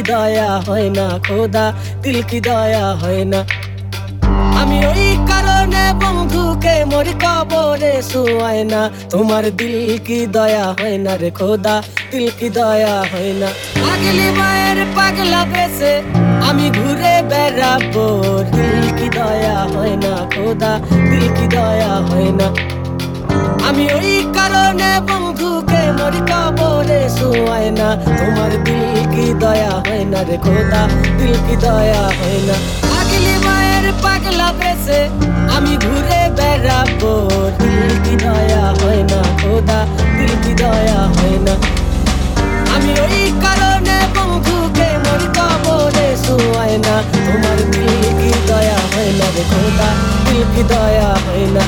কি দয়া হয় না, খোদা, দিল কি দয়া হয় না। আমি ওই কারণে বন্ধুকে মরি কবরে শুয়ায় না। তোমার দিল কি দয়া হয় না রে, খোদা, দিল কি দয়া হয় না। পাগলি মায়ের পাগলা বেসে আমি ঘুরে বেড়াবো। দিল কি দয়া হয় না, খোদা, দিল কি দয়া হয় না। আমি ওই কারণে মরি কবরে শুয়ায় না তোমার দিল কি দয়া হয় না রে খোদা দিল কি দয়া হয় না। পাগলি মায়ের পাগলা বেসে আমি ঘুরে বেড়াবো দিল কি দয়া হয় না খোদা দিল কি দয়া হয় না। আমি ওই কারণে বন্ধুকে মরি কবরে শুয়ায় না তোমার দিল কি দয়া হয় না রে খোদা দিল কি দয়া হয় না।